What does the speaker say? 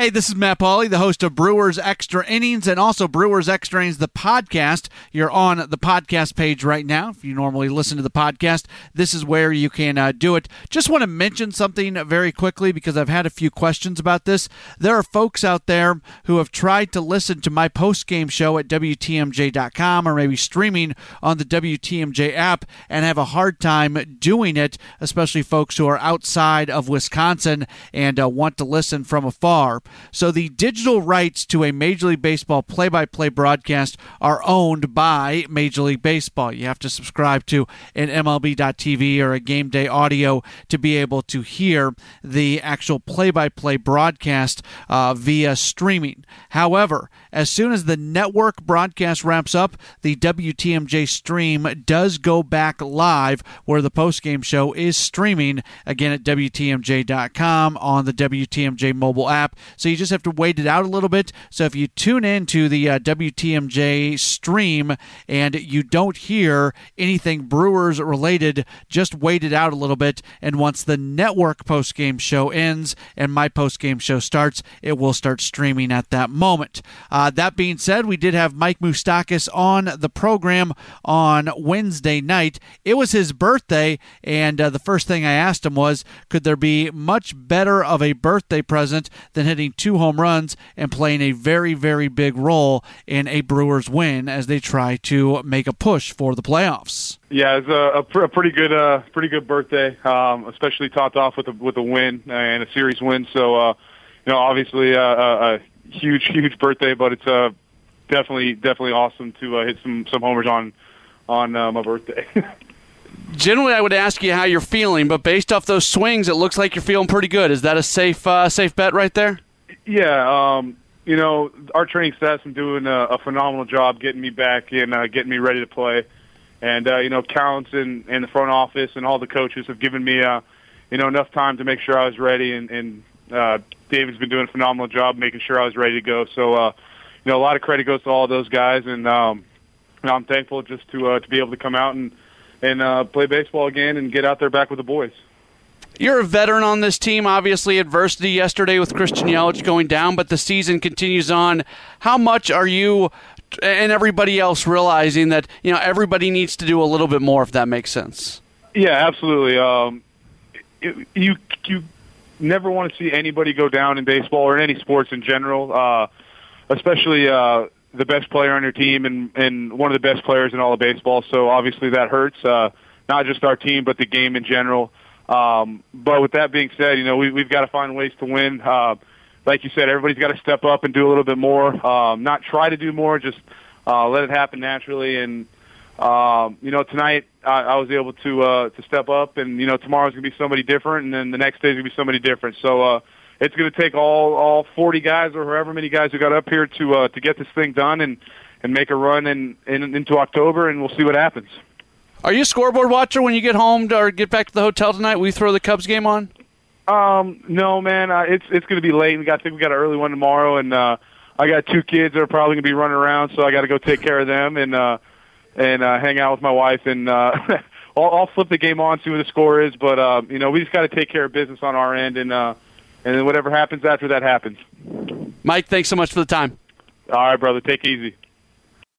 Hey, this is Matt Pauley, the host of Brewers Extra Innings and also Brewers Extra Innings, the podcast. You're on the podcast page right now. If you normally listen to the podcast, this is where you can uh, do it. Just want to mention something very quickly because I've had a few questions about this. There are folks out there who have tried to listen to my post game show at WTMJ.com or maybe streaming on the WTMJ app and have a hard time doing it, especially folks who are outside of Wisconsin and uh, want to listen from afar. So the digital rights to a Major League Baseball play by play broadcast are owned by Major League Baseball. You have to subscribe to an MLB.TV or a game day audio to be able to hear the actual play by play broadcast uh, via streaming. However, as soon as the network broadcast wraps up, the WTMJ stream does go back live where the post-game show is streaming again at WTMJ.com on the WTMJ mobile app. So you just have to wait it out a little bit. So if you tune in to the uh, WTMJ stream and you don't hear anything Brewers related, just wait it out a little bit. And once the network post-game show ends and my post-game show starts, it will start streaming at that moment. Uh, that being said, we did have Mike Moustakas on the program on Wednesday night. It was his birthday, and uh, the first thing I asked him was, could there be much better of a birthday present than hitting two home runs and playing a very, very big role in a Brewers win as they try to make a push for the playoffs? Yeah, it's a, a, pr- a pretty good, uh, pretty good birthday, um, especially topped off with a with a win and a series win. So, uh, you know, obviously uh, a, a huge, huge birthday, but it's uh, definitely, definitely awesome to uh, hit some some homers on on uh, my birthday. Generally, I would ask you how you're feeling, but based off those swings, it looks like you're feeling pretty good. Is that a safe uh, safe bet right there? Yeah, um, you know, our training staff's been doing a, a phenomenal job getting me back and uh, getting me ready to play. And uh, you know, Counts and, and the front office and all the coaches have given me, uh, you know, enough time to make sure I was ready. And, and uh, David's been doing a phenomenal job making sure I was ready to go. So, uh, you know, a lot of credit goes to all those guys, and um, you I'm thankful just to uh, to be able to come out and and uh, play baseball again and get out there back with the boys. You're a veteran on this team. Obviously, adversity yesterday with Christian Yelich going down, but the season continues on. How much are you and everybody else realizing that you know everybody needs to do a little bit more, if that makes sense? Yeah, absolutely. Um, it, you you never want to see anybody go down in baseball or in any sports in general, uh, especially uh, the best player on your team and, and one of the best players in all of baseball. So obviously that hurts, uh, not just our team, but the game in general. Um, but with that being said, you know, we, we've got to find ways to win. Uh, like you said, everybody's got to step up and do a little bit more. Um, not try to do more, just uh, let it happen naturally. And um, you know, tonight I, I was able to uh, to step up, and you know, tomorrow's gonna be somebody different, and then the next day's gonna be somebody different. So uh, it's gonna take all all 40 guys or however many guys who got up here to uh, to get this thing done and and make a run in, in into October, and we'll see what happens. Are you a scoreboard watcher when you get home to, or get back to the hotel tonight? We throw the Cubs game on. Um, no, man. Uh, it's it's going to be late. We got I think we got an early one tomorrow, and uh, I got two kids that are probably going to be running around, so I got to go take care of them and uh, and uh, hang out with my wife. And uh, I'll, I'll flip the game on, see what the score is. But uh, you know, we just got to take care of business on our end, and uh, and then whatever happens after that happens. Mike, thanks so much for the time. All right, brother. Take it easy.